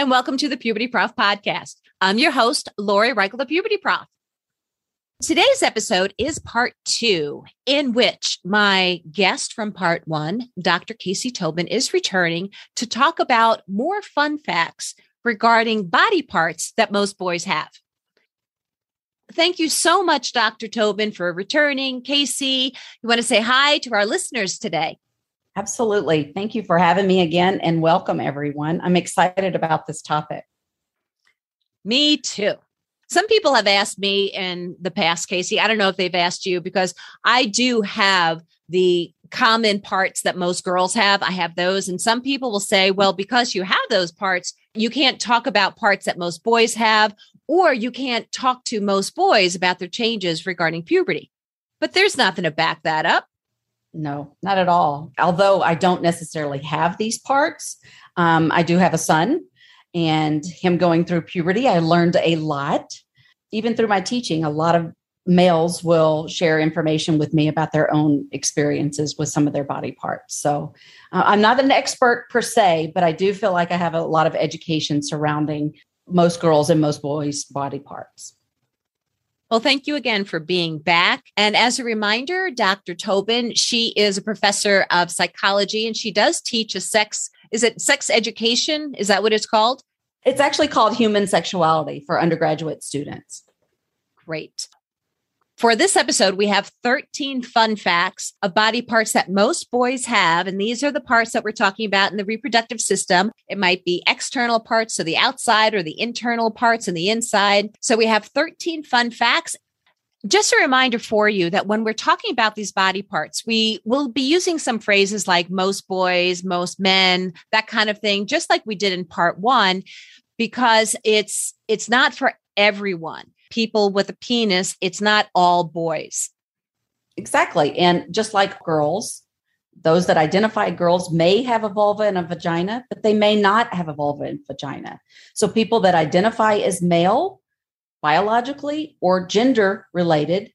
And welcome to the Puberty Prof podcast. I'm your host, Lori Reichel, the Puberty Prof. Today's episode is part two, in which my guest from part one, Dr. Casey Tobin, is returning to talk about more fun facts regarding body parts that most boys have. Thank you so much, Dr. Tobin, for returning. Casey, you want to say hi to our listeners today? Absolutely. Thank you for having me again and welcome everyone. I'm excited about this topic. Me too. Some people have asked me in the past, Casey. I don't know if they've asked you because I do have the common parts that most girls have. I have those. And some people will say, well, because you have those parts, you can't talk about parts that most boys have, or you can't talk to most boys about their changes regarding puberty. But there's nothing to back that up. No, not at all. Although I don't necessarily have these parts, um, I do have a son, and him going through puberty, I learned a lot. Even through my teaching, a lot of males will share information with me about their own experiences with some of their body parts. So uh, I'm not an expert per se, but I do feel like I have a lot of education surrounding most girls and most boys' body parts. Well, thank you again for being back. And as a reminder, Dr. Tobin, she is a professor of psychology and she does teach a sex, is it sex education? Is that what it's called? It's actually called human sexuality for undergraduate students. Great. For this episode, we have 13 fun facts of body parts that most boys have. And these are the parts that we're talking about in the reproductive system. It might be external parts, so the outside, or the internal parts and the inside. So we have 13 fun facts. Just a reminder for you that when we're talking about these body parts, we will be using some phrases like most boys, most men, that kind of thing, just like we did in part one, because it's, it's not for everyone people with a penis, it's not all boys. Exactly. And just like girls, those that identify girls may have a vulva and a vagina, but they may not have a vulva and vagina. So people that identify as male biologically or gender related,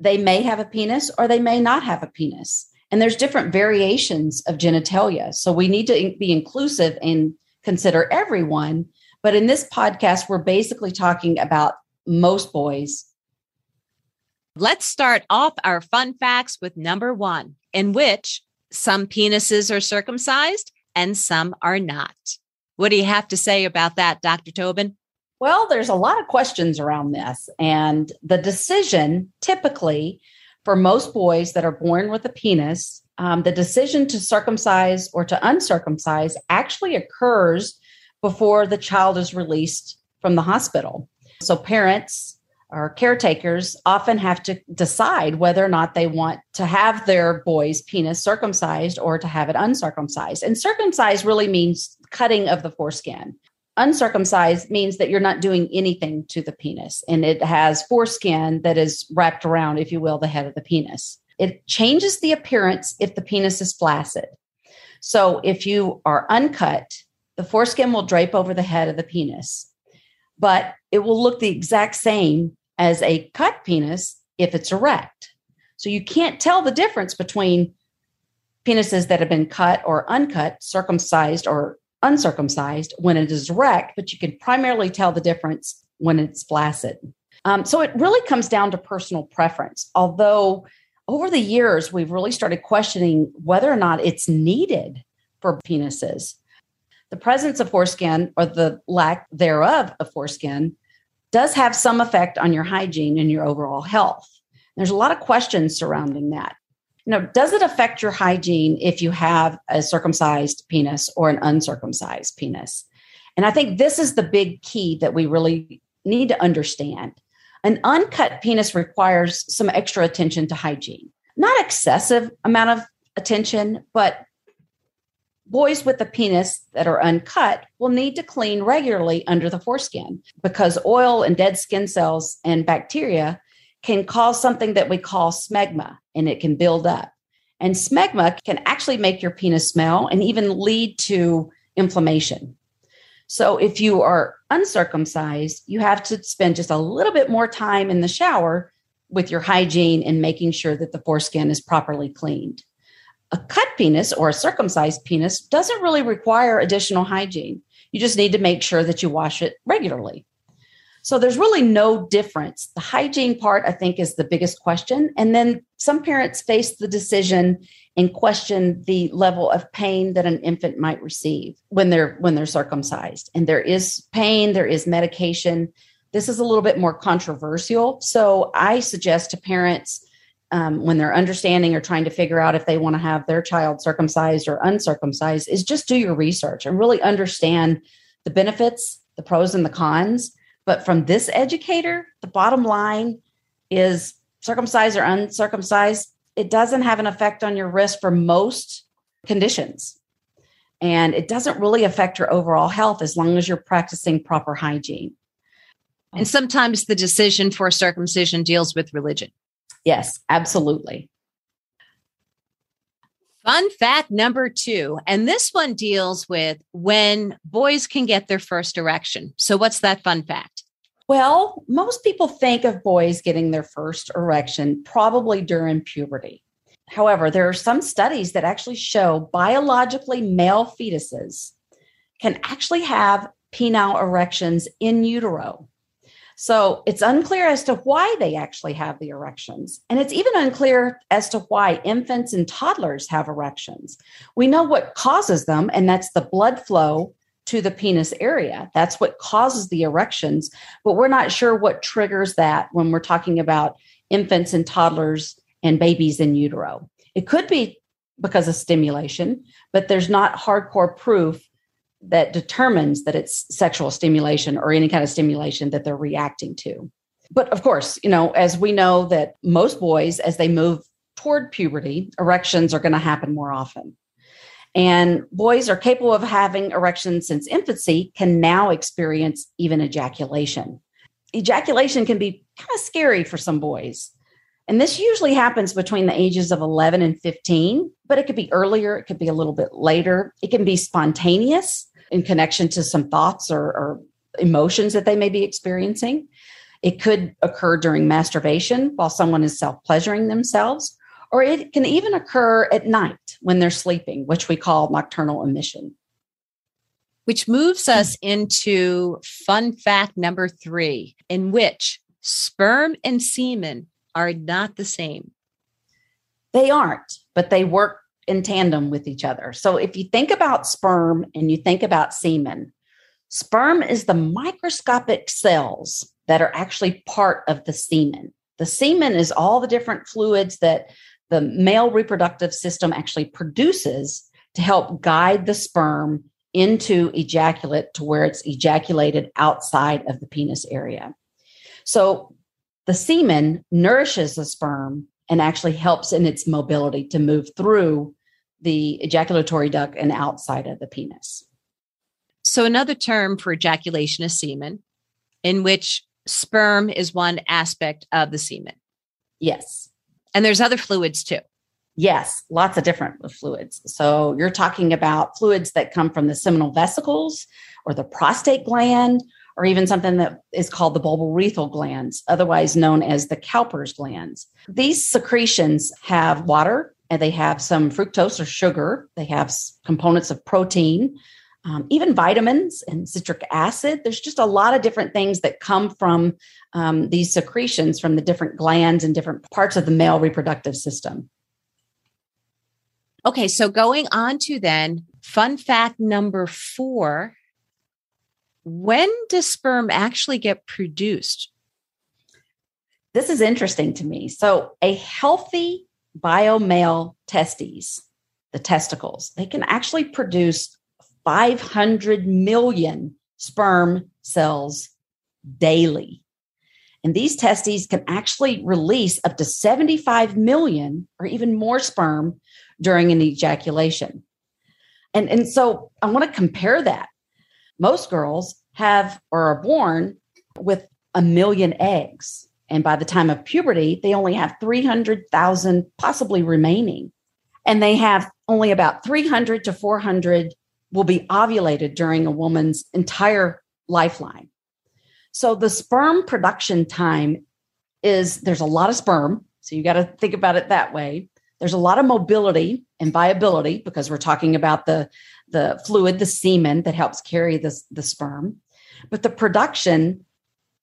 they may have a penis or they may not have a penis. And there's different variations of genitalia. So we need to be inclusive and consider everyone. But in this podcast, we're basically talking about most boys. Let's start off our fun facts with number one, in which some penises are circumcised and some are not. What do you have to say about that, Dr. Tobin? Well, there's a lot of questions around this. And the decision typically for most boys that are born with a penis, um, the decision to circumcise or to uncircumcise actually occurs before the child is released from the hospital. So parents or caretakers often have to decide whether or not they want to have their boy's penis circumcised or to have it uncircumcised. And circumcised really means cutting of the foreskin. Uncircumcised means that you're not doing anything to the penis and it has foreskin that is wrapped around, if you will, the head of the penis. It changes the appearance if the penis is flaccid. So if you are uncut, the foreskin will drape over the head of the penis but it will look the exact same as a cut penis if it's erect. So you can't tell the difference between penises that have been cut or uncut, circumcised or uncircumcised when it is erect, but you can primarily tell the difference when it's flaccid. Um, so it really comes down to personal preference. Although over the years, we've really started questioning whether or not it's needed for penises the presence of foreskin or the lack thereof of foreskin does have some effect on your hygiene and your overall health. There's a lot of questions surrounding that. You know, does it affect your hygiene if you have a circumcised penis or an uncircumcised penis? And I think this is the big key that we really need to understand. An uncut penis requires some extra attention to hygiene. Not excessive amount of attention, but Boys with a penis that are uncut will need to clean regularly under the foreskin because oil and dead skin cells and bacteria can cause something that we call smegma and it can build up. And smegma can actually make your penis smell and even lead to inflammation. So if you are uncircumcised, you have to spend just a little bit more time in the shower with your hygiene and making sure that the foreskin is properly cleaned. A cut penis or a circumcised penis doesn't really require additional hygiene. You just need to make sure that you wash it regularly. So there's really no difference. The hygiene part, I think, is the biggest question. And then some parents face the decision and question the level of pain that an infant might receive when they're when they're circumcised. And there is pain, there is medication. This is a little bit more controversial. So I suggest to parents um, when they're understanding or trying to figure out if they want to have their child circumcised or uncircumcised is just do your research and really understand the benefits, the pros and the cons. But from this educator, the bottom line is circumcised or uncircumcised, it doesn't have an effect on your risk for most conditions. And it doesn't really affect your overall health as long as you're practicing proper hygiene. And sometimes the decision for circumcision deals with religion. Yes, absolutely. Fun fact number two, and this one deals with when boys can get their first erection. So, what's that fun fact? Well, most people think of boys getting their first erection probably during puberty. However, there are some studies that actually show biologically male fetuses can actually have penile erections in utero. So it's unclear as to why they actually have the erections. And it's even unclear as to why infants and toddlers have erections. We know what causes them, and that's the blood flow to the penis area. That's what causes the erections, but we're not sure what triggers that when we're talking about infants and toddlers and babies in utero. It could be because of stimulation, but there's not hardcore proof that determines that it's sexual stimulation or any kind of stimulation that they're reacting to. But of course, you know, as we know that most boys, as they move toward puberty, erections are going to happen more often. And boys are capable of having erections since infancy, can now experience even ejaculation. Ejaculation can be kind of scary for some boys. And this usually happens between the ages of 11 and 15, but it could be earlier, it could be a little bit later. It can be spontaneous, in connection to some thoughts or, or emotions that they may be experiencing. It could occur during masturbation while someone is self pleasuring themselves, or it can even occur at night when they're sleeping, which we call nocturnal emission. Which moves us into fun fact number three, in which sperm and semen are not the same. They aren't, but they work in tandem with each other. So if you think about sperm and you think about semen, sperm is the microscopic cells that are actually part of the semen. The semen is all the different fluids that the male reproductive system actually produces to help guide the sperm into ejaculate to where it's ejaculated outside of the penis area. So the semen nourishes the sperm and actually helps in its mobility to move through the ejaculatory duct and outside of the penis. So, another term for ejaculation is semen, in which sperm is one aspect of the semen. Yes. And there's other fluids too. Yes, lots of different fluids. So, you're talking about fluids that come from the seminal vesicles or the prostate gland or even something that is called the bulbourethral glands, otherwise known as the Cowper's glands. These secretions have water and they have some fructose or sugar, they have components of protein. Um, even vitamins and citric acid. There's just a lot of different things that come from um, these secretions from the different glands and different parts of the male reproductive system. Okay, so going on to then fun fact number four when does sperm actually get produced? This is interesting to me. So, a healthy biomale testes, the testicles, they can actually produce 500 million sperm cells daily. And these testes can actually release up to 75 million or even more sperm during an ejaculation. And, and so I want to compare that. Most girls have or are born with a million eggs. And by the time of puberty, they only have 300,000 possibly remaining. And they have only about 300 to 400 will be ovulated during a woman's entire lifeline. So the sperm production time is there's a lot of sperm. So you got to think about it that way. There's a lot of mobility and viability because we're talking about the, the fluid, the semen that helps carry the, the sperm. But the production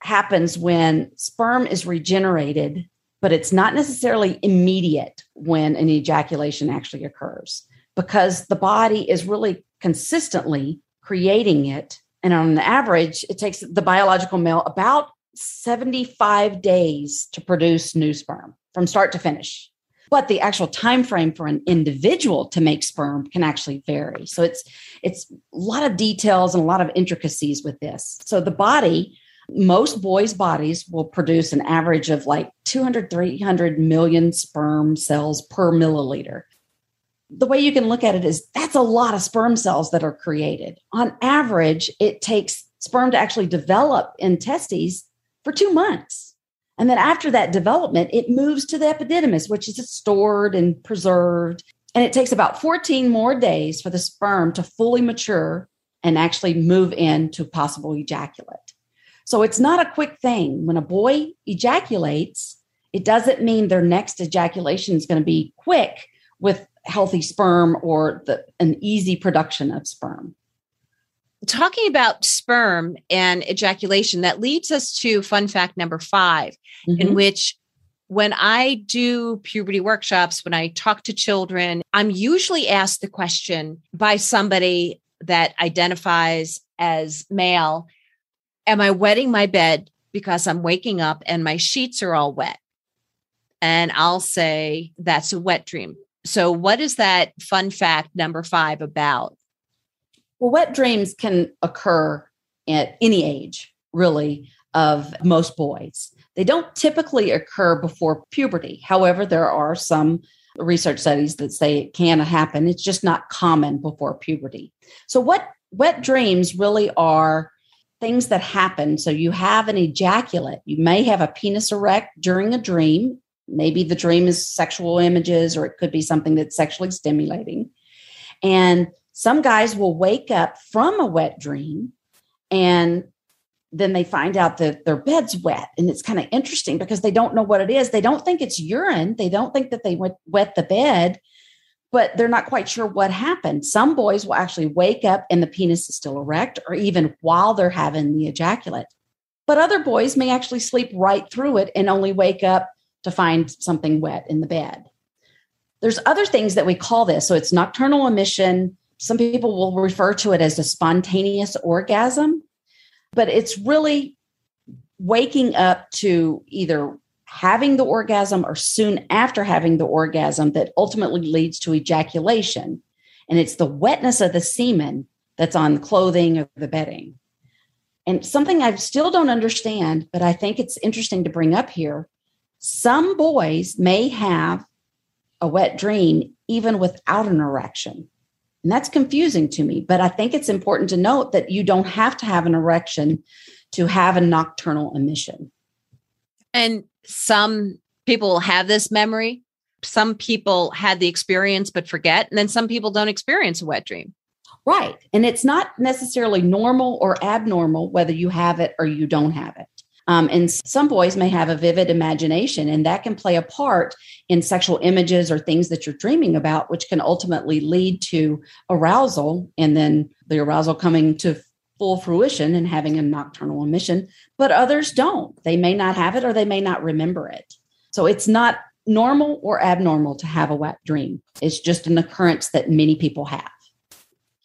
happens when sperm is regenerated, but it's not necessarily immediate when an ejaculation actually occurs because the body is really consistently creating it. And on average, it takes the biological male about 75 days to produce new sperm from start to finish but the actual time frame for an individual to make sperm can actually vary. So it's it's a lot of details and a lot of intricacies with this. So the body most boys bodies will produce an average of like 200 300 million sperm cells per milliliter. The way you can look at it is that's a lot of sperm cells that are created. On average it takes sperm to actually develop in testes for two months. And then after that development, it moves to the epididymis, which is stored and preserved. And it takes about 14 more days for the sperm to fully mature and actually move into possible ejaculate. So it's not a quick thing. When a boy ejaculates, it doesn't mean their next ejaculation is going to be quick with healthy sperm or the, an easy production of sperm talking about sperm and ejaculation, that leads us to fun fact number 5 mm-hmm. in which when I do puberty workshops, when I talk to children, I'm usually asked the question by somebody that identifies as male Am I wetting my bed because I'm waking up and my sheets are all wet? And I'll say, That's a wet dream. So, what is that fun fact number five about? Well, wet dreams can occur at any age, really, of most boys. They don't typically occur before puberty. However, there are some research studies that say it can happen. It's just not common before puberty. So, what wet dreams really are things that happen. So, you have an ejaculate, you may have a penis erect during a dream. Maybe the dream is sexual images, or it could be something that's sexually stimulating. And some guys will wake up from a wet dream and then they find out that their bed's wet. And it's kind of interesting because they don't know what it is. They don't think it's urine. They don't think that they wet, wet the bed, but they're not quite sure what happened. Some boys will actually wake up and the penis is still erect, or even while they're having the ejaculate. But other boys may actually sleep right through it and only wake up to find something wet in the bed. There's other things that we call this. So it's nocturnal emission, some people will refer to it as a spontaneous orgasm, but it's really waking up to either having the orgasm or soon after having the orgasm that ultimately leads to ejaculation. And it's the wetness of the semen that's on the clothing or the bedding. And something I still don't understand, but I think it's interesting to bring up here. Some boys may have a wet dream even without an erection. And that's confusing to me. But I think it's important to note that you don't have to have an erection to have a nocturnal emission. And some people have this memory. Some people had the experience but forget. And then some people don't experience a wet dream. Right. And it's not necessarily normal or abnormal whether you have it or you don't have it. Um, and some boys may have a vivid imagination, and that can play a part in sexual images or things that you're dreaming about, which can ultimately lead to arousal and then the arousal coming to full fruition and having a nocturnal emission. But others don't. They may not have it or they may not remember it. So it's not normal or abnormal to have a wet dream. It's just an occurrence that many people have.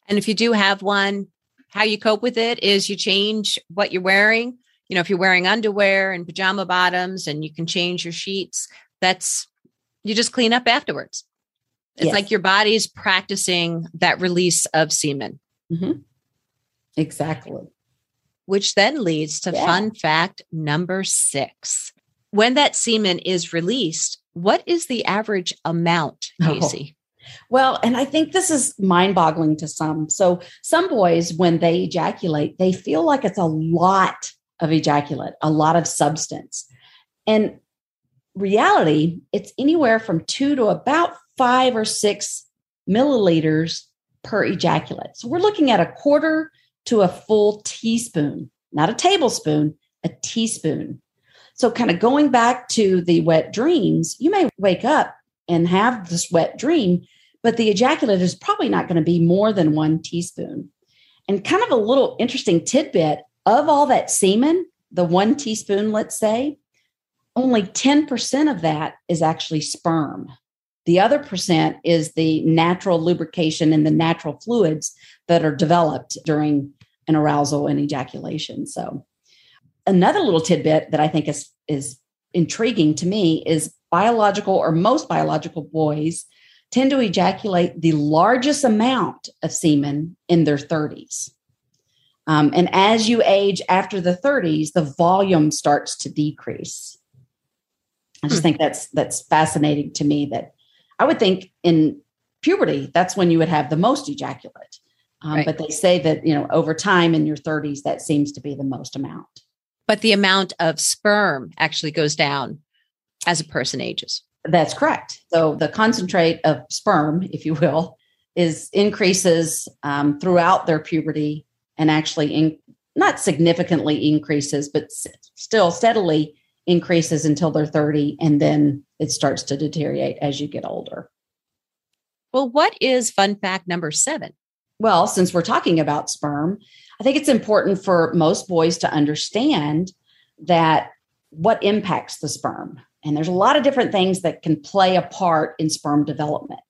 And if you do have one, how you cope with it is you change what you're wearing you know, if you're wearing underwear and pajama bottoms and you can change your sheets, that's you just clean up afterwards. It's yes. like your body's practicing that release of semen. Mm-hmm. Exactly. Which then leads to yeah. fun fact number six. When that semen is released, what is the average amount, oh. Casey? Oh, Well, and I think this is mind boggling to some. So, some boys, when they ejaculate, they feel like it's a lot of ejaculate, a lot of substance. And reality, it's anywhere from two to about five or six milliliters per ejaculate. So, we're looking at a quarter to a full teaspoon, not a tablespoon, a teaspoon. So, kind of going back to the wet dreams, you may wake up and have this wet dream, but the ejaculate is probably not going to be more than one teaspoon. And kind of a little interesting tidbit of all that semen, the one teaspoon, let's say, only 10% of that is actually sperm. The other percent is the natural lubrication and the natural fluids that are developed during an arousal and ejaculation. So, another little tidbit that I think is, is intriguing to me is biological or most biological boys tend to ejaculate the largest amount of semen in their 30s. Um, and as you age after the 30s, the volume starts to decrease. I just hmm. think that's that's fascinating to me. That I would think in puberty, that's when you would have the most ejaculate. Um, right. But they say that you know over time in your 30s, that seems to be the most amount. But the amount of sperm actually goes down as a person ages. That's correct. So the concentrate of sperm, if you will, is increases um, throughout their puberty and actually in, not significantly increases, but s- still steadily increases until they're 30 and then it starts to deteriorate as you get older. Well, what is fun fact number seven? Well, since we're talking about sperm, I think it's important for most boys to understand that what impacts the sperm. And there's a lot of different things that can play a part in sperm development.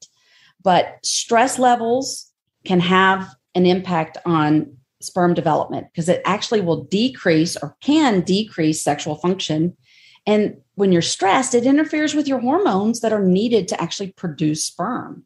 But stress levels can have an impact on sperm development because it actually will decrease or can decrease sexual function. And when you're stressed, it interferes with your hormones that are needed to actually produce sperm.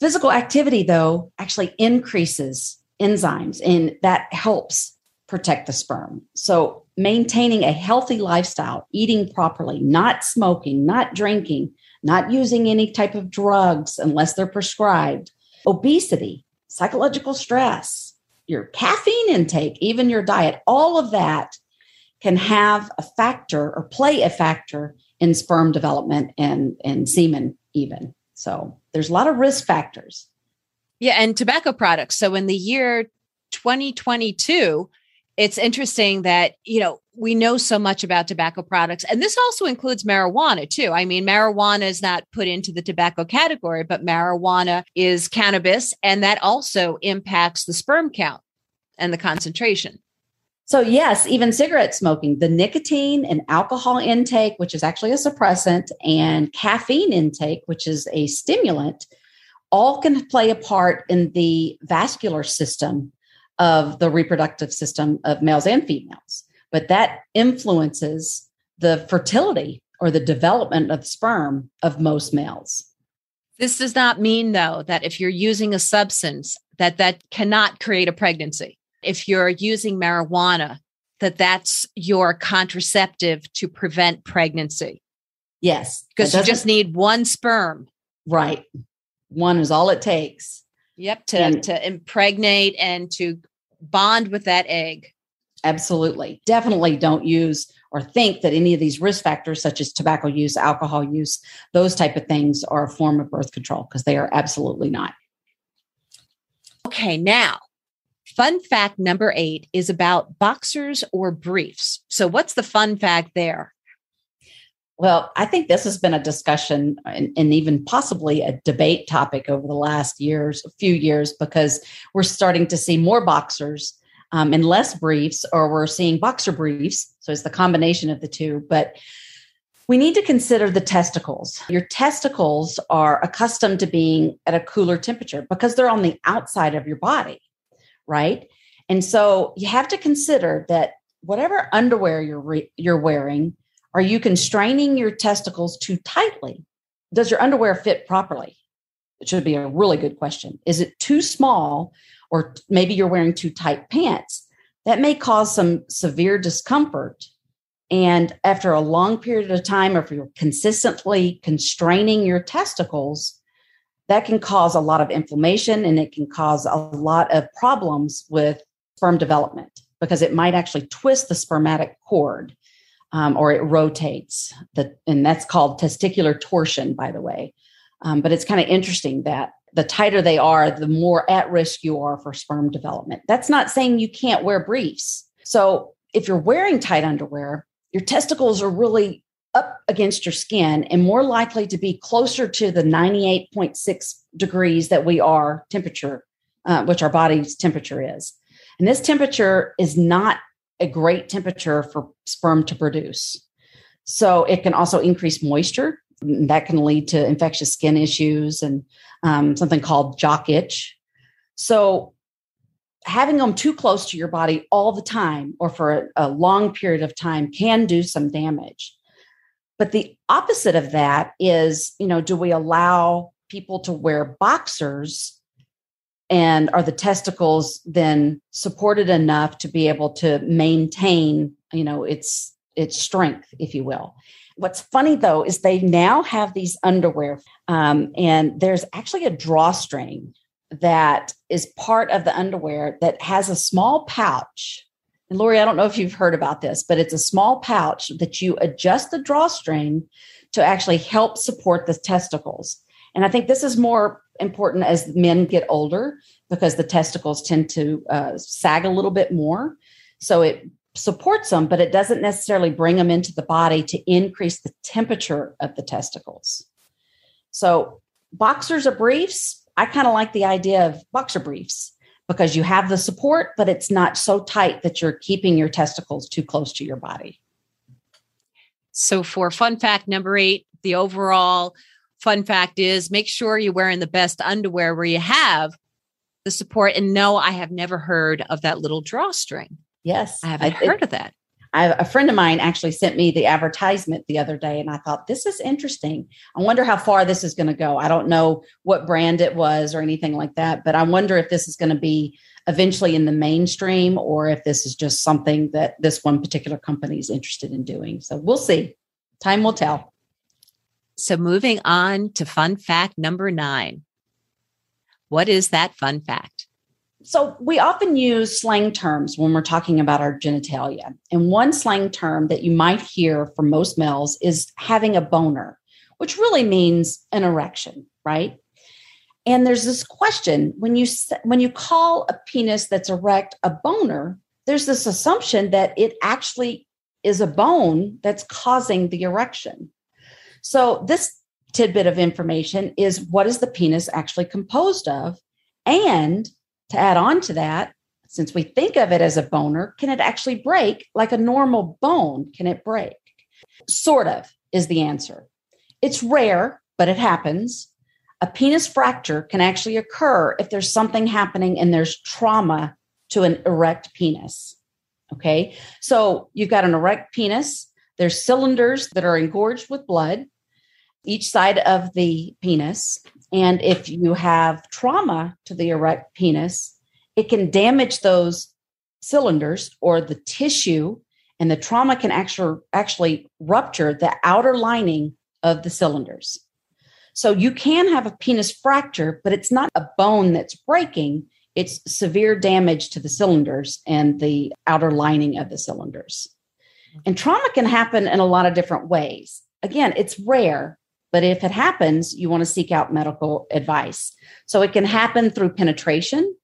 Physical activity, though, actually increases enzymes and that helps protect the sperm. So maintaining a healthy lifestyle, eating properly, not smoking, not drinking, not using any type of drugs unless they're prescribed, obesity, psychological stress, your caffeine intake, even your diet, all of that can have a factor or play a factor in sperm development and, and semen, even. So there's a lot of risk factors. Yeah, and tobacco products. So in the year 2022, it's interesting that, you know, we know so much about tobacco products, and this also includes marijuana too. I mean, marijuana is not put into the tobacco category, but marijuana is cannabis, and that also impacts the sperm count and the concentration. So, yes, even cigarette smoking, the nicotine and alcohol intake, which is actually a suppressant, and caffeine intake, which is a stimulant, all can play a part in the vascular system of the reproductive system of males and females. But that influences the fertility or the development of sperm of most males. This does not mean though that if you're using a substance that that cannot create a pregnancy. If you're using marijuana that that's your contraceptive to prevent pregnancy. Yes, because you just need one sperm. Right. One is all it takes. Yep, to, and, to impregnate and to bond with that egg. Absolutely. Definitely don't use or think that any of these risk factors such as tobacco use, alcohol use, those type of things are a form of birth control because they are absolutely not. Okay, now fun fact number 8 is about boxers or briefs. So what's the fun fact there? Well, I think this has been a discussion and, and, even possibly a debate topic over the last years, a few years, because we're starting to see more boxers um, and less briefs, or we're seeing boxer briefs. So it's the combination of the two. But we need to consider the testicles. Your testicles are accustomed to being at a cooler temperature because they're on the outside of your body, right? And so you have to consider that whatever underwear you're re- you're wearing are you constraining your testicles too tightly? Does your underwear fit properly? It should be a really good question. Is it too small, or maybe you're wearing too tight pants? That may cause some severe discomfort. And after a long period of time, if you're consistently constraining your testicles, that can cause a lot of inflammation and it can cause a lot of problems with sperm development because it might actually twist the spermatic cord um, or it rotates. The, and that's called testicular torsion, by the way. Um, but it's kind of interesting that the tighter they are, the more at risk you are for sperm development. That's not saying you can't wear briefs. So if you're wearing tight underwear, your testicles are really up against your skin and more likely to be closer to the 98.6 degrees that we are temperature, uh, which our body's temperature is. And this temperature is not a great temperature for sperm to produce. So it can also increase moisture. That can lead to infectious skin issues and um, something called jock itch. So having them too close to your body all the time or for a, a long period of time can do some damage. But the opposite of that is, you know, do we allow people to wear boxers and are the testicles then supported enough to be able to maintain, you know, its its strength, if you will? What's funny though is they now have these underwear, um, and there's actually a drawstring that is part of the underwear that has a small pouch and Lori, I don't know if you've heard about this, but it's a small pouch that you adjust the drawstring to actually help support the testicles. And I think this is more important as men get older because the testicles tend to uh, sag a little bit more. So it supports them, but it doesn't necessarily bring them into the body to increase the temperature of the testicles. So boxers or briefs, I kind of like the idea of boxer briefs because you have the support, but it's not so tight that you're keeping your testicles too close to your body. So, for fun fact number eight, the overall fun fact is make sure you're wearing the best underwear where you have the support. And no, I have never heard of that little drawstring. Yes. I haven't I, heard it, of that. I, a friend of mine actually sent me the advertisement the other day, and I thought, this is interesting. I wonder how far this is going to go. I don't know what brand it was or anything like that, but I wonder if this is going to be eventually in the mainstream or if this is just something that this one particular company is interested in doing. So we'll see. Time will tell. So, moving on to fun fact number nine. What is that fun fact? So, we often use slang terms when we're talking about our genitalia. And one slang term that you might hear from most males is having a boner, which really means an erection, right? And there's this question when you when you call a penis that's erect a boner, there's this assumption that it actually is a bone that's causing the erection. So this tidbit of information is what is the penis actually composed of? And to add on to that, since we think of it as a boner, can it actually break like a normal bone? Can it break? Sort of is the answer. It's rare, but it happens. A penis fracture can actually occur if there's something happening and there's trauma to an erect penis. Okay. So you've got an erect penis, there's cylinders that are engorged with blood each side of the penis. And if you have trauma to the erect penis, it can damage those cylinders or the tissue, and the trauma can actually, actually rupture the outer lining of the cylinders. So you can have a penis fracture, but it's not a bone that's breaking. It's severe damage to the cylinders and the outer lining of the cylinders. And trauma can happen in a lot of different ways. Again, it's rare, but if it happens, you want to seek out medical advice. So it can happen through penetration.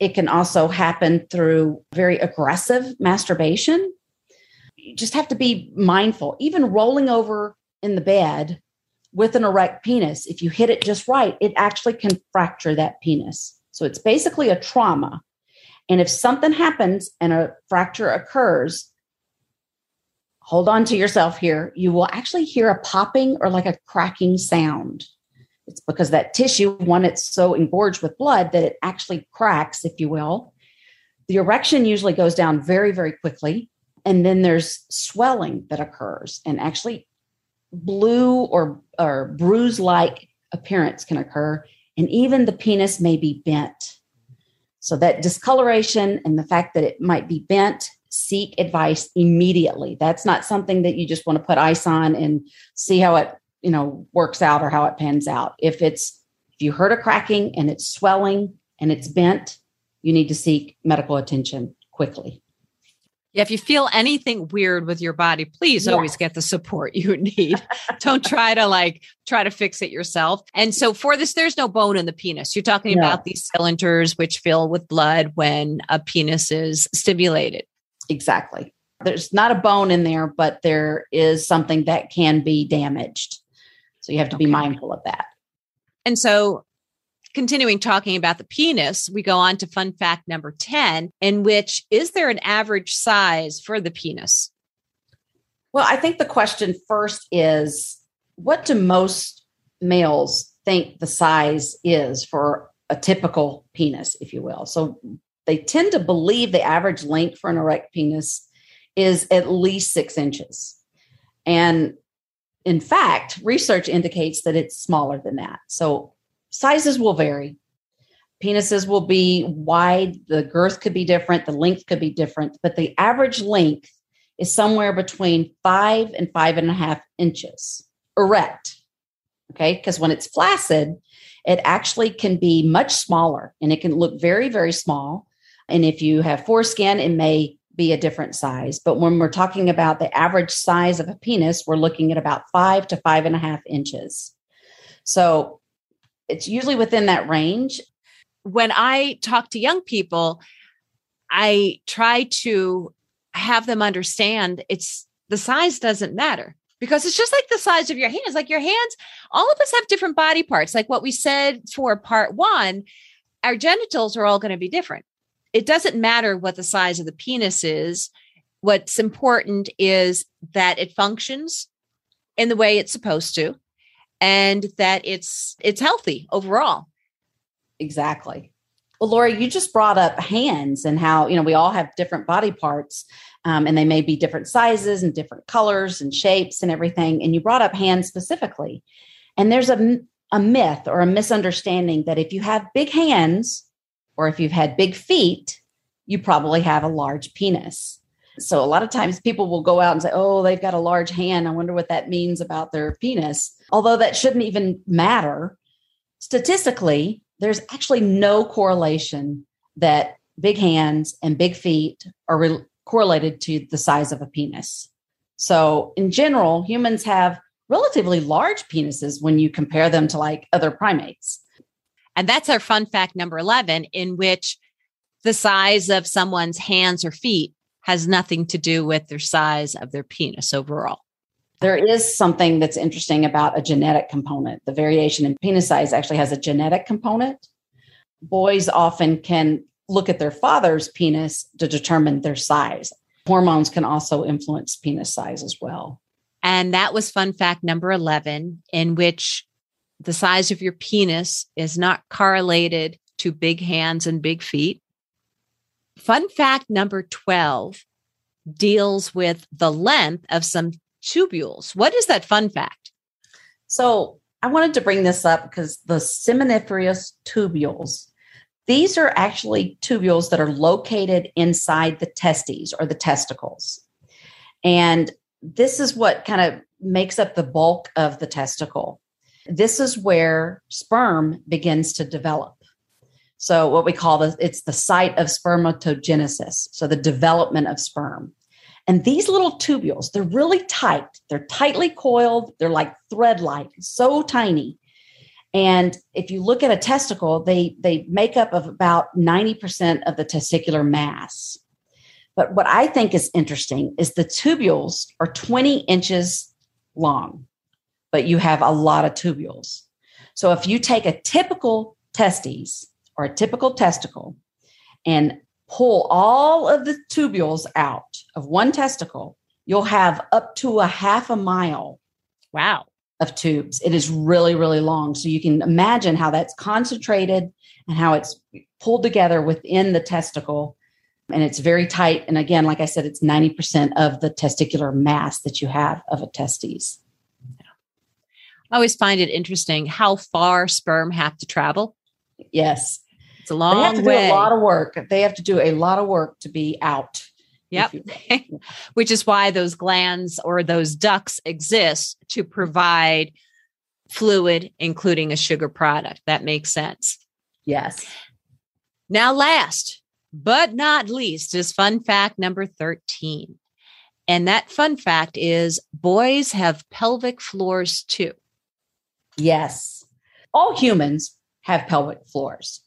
It can also happen through very aggressive masturbation. You just have to be mindful. Even rolling over in the bed with an erect penis, if you hit it just right, it actually can fracture that penis. So it's basically a trauma. And if something happens and a fracture occurs, hold on to yourself here. You will actually hear a popping or like a cracking sound. It's because that tissue, one, it's so engorged with blood that it actually cracks, if you will. The erection usually goes down very, very quickly. And then there's swelling that occurs. And actually, blue or, or bruise like appearance can occur. And even the penis may be bent. So, that discoloration and the fact that it might be bent seek advice immediately. That's not something that you just want to put ice on and see how it, you know, works out or how it pans out. If it's If you heard a cracking and it's swelling and it's bent, you need to seek medical attention quickly. Yeah, if you feel anything weird with your body, please yeah. always get the support you need. Don't try to like try to fix it yourself. And so for this, there's no bone in the penis. You're talking about these cylinders which fill with blood when a penis is stimulated. Exactly. There's not a bone in there, but there is something that can be damaged. So you have to okay. be mindful of that. And so continuing talking about the penis, we go on to fun fact number 10, in which is there an average size for the penis? Well, I think the question first is what do most males think the size is for a typical penis, if you will? So they tend to believe the average length for an erect penis is at least six inches. And in fact, research indicates that it's smaller than that. So sizes will vary. Penises will be wide, the girth could be different, the length could be different, but the average length is somewhere between five and five and a half inches erect. Okay. Because when it's flaccid, it actually can be much smaller and it can look very, very small. And if you have foreskin, it may be a different size. But when we're talking about the average size of a penis, we're looking at about five to five and a half inches. So it's usually within that range. When I talk to young people, I try to have them understand it's the size doesn't matter because it's just like the size of your hands. Like your hands, all of us have different body parts. Like what we said for part one, our genitals are all going to be different. It doesn't matter what the size of the penis is. What's important is that it functions in the way it's supposed to and that it's it's healthy overall. Exactly. Well, Lori, you just brought up hands and how you know we all have different body parts, um, and they may be different sizes and different colors and shapes and everything. And you brought up hands specifically, and there's a a myth or a misunderstanding that if you have big hands or if you've had big feet, you probably have a large penis. So a lot of times people will go out and say, "Oh, they've got a large hand. I wonder what that means about their penis." Although that shouldn't even matter. Statistically, there's actually no correlation that big hands and big feet are re- correlated to the size of a penis. So, in general, humans have relatively large penises when you compare them to like other primates. And that's our fun fact number 11, in which the size of someone's hands or feet has nothing to do with their size of their penis overall. There is something that's interesting about a genetic component. The variation in penis size actually has a genetic component. Boys often can look at their father's penis to determine their size. Hormones can also influence penis size as well. And that was fun fact number 11, in which the size of your penis is not correlated to big hands and big feet. Fun fact number 12 deals with the length of some tubules. What is that fun fact? So I wanted to bring this up because the seminiferous tubules, these are actually tubules that are located inside the testes or the testicles. And this is what kind of makes up the bulk of the testicle. This is where sperm begins to develop. So what we call the it's the site of spermatogenesis, so the development of sperm. And these little tubules, they're really tight. They're tightly coiled. They're like thread-like, so tiny. And if you look at a testicle, they they make up of about 90% of the testicular mass. But what I think is interesting is the tubules are 20 inches long, but you have a lot of tubules. So if you take a typical testes or a typical testicle and pull all of the tubules out of one testicle, you'll have up to a half a mile. Wow. Of tubes. It is really, really long. So you can imagine how that's concentrated and how it's pulled together within the testicle. And it's very tight. And again, like I said, it's 90% of the testicular mass that you have of a testes. I always find it interesting how far sperm have to travel. Yes. It's a long they have to way. do a lot of work. They have to do a lot of work to be out. Yep. Which is why those glands or those ducts exist to provide fluid, including a sugar product. That makes sense. Yes. Now, last but not least is fun fact number 13. And that fun fact is boys have pelvic floors too. Yes. All humans have pelvic floors.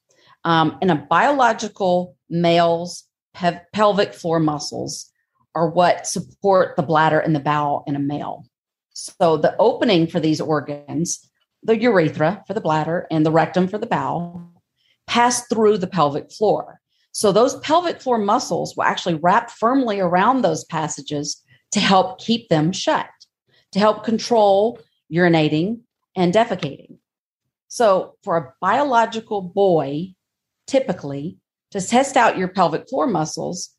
Um, in a biological male's pe- pelvic floor muscles are what support the bladder and the bowel in a male. So the opening for these organs, the urethra for the bladder and the rectum for the bowel, pass through the pelvic floor. So those pelvic floor muscles will actually wrap firmly around those passages to help keep them shut, to help control urinating and defecating. So for a biological boy, typically to test out your pelvic floor muscles,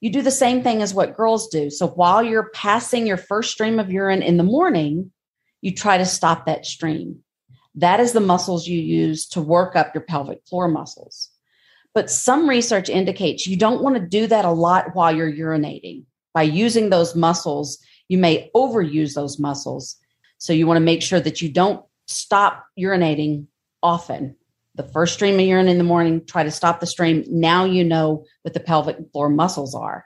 you do the same thing as what girls do. So while you're passing your first stream of urine in the morning, you try to stop that stream. That is the muscles you use to work up your pelvic floor muscles. But some research indicates you don't want to do that a lot while you're urinating. By using those muscles, you may overuse those muscles. So you want to make sure that you don't stop urinating often the first stream of urine in the morning, try to stop the stream. Now you know what the pelvic floor muscles are.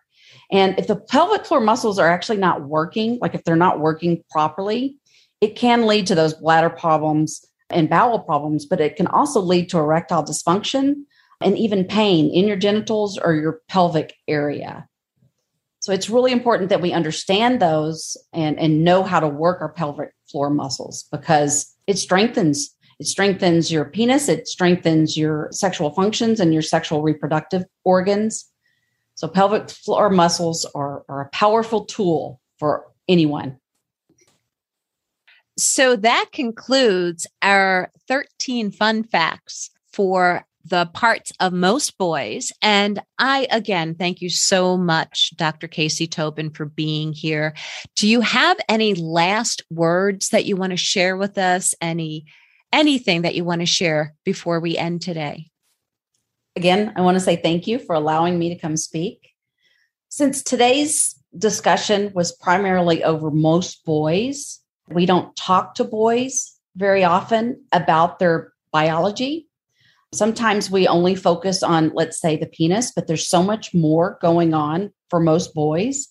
And if the pelvic floor muscles are actually not working, like if they're not working properly, it can lead to those bladder problems and bowel problems, but it can also lead to erectile dysfunction and even pain in your genitals or your pelvic area. So it's really important that we understand those and, and know how to work our pelvic floor muscles because it strengthens it strengthens your penis, it strengthens your sexual functions and your sexual reproductive organs. So, pelvic floor muscles are, are a powerful tool for anyone. So, that concludes our 13 fun facts for the parts of most boys. And I, again, thank you so much, Dr. Casey Tobin, for being here. Do you have any last words that you want to share with us? Any anything that you want to share before we end today? Again, I want to say thank you for allowing me to come speak. Since today's discussion was primarily over most boys, we don't talk to boys very often about their biology. Sometimes we only focus on, let's say, the penis, but there's so much more going on for most boys.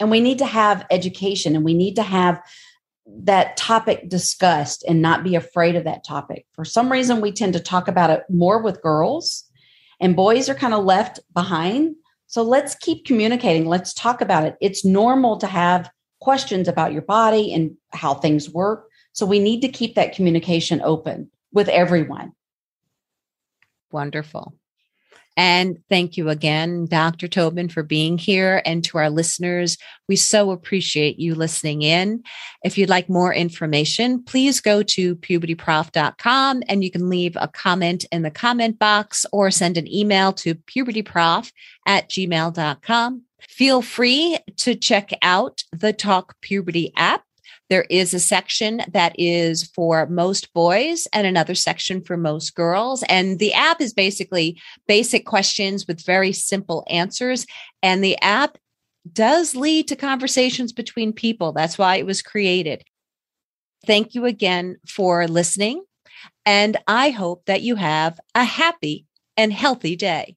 And we need to have education and we need to have that topic discussed and not be afraid of that topic. For some reason, we tend to talk about it more with girls, and boys are kind of left behind. So let's keep communicating. Let's talk about it. It's normal to have questions about your body and how things work. So we need to keep that communication open with everyone. Wonderful. And thank you again, Dr. Tobin, for being here. And to our listeners, we so appreciate you listening in. If you'd like more information, please go to pubertyprof.com and you can leave a comment in the comment box or send an email to pubertyprof at gmail.com. Feel free to check out the Talk Puberty app there is a section that is for most boys and another section for most girls. And the app is basically basic questions with very simple answers. And the app does lead to conversations between people. That's why it was created. Thank you again for listening. And I hope that you have a happy and healthy day.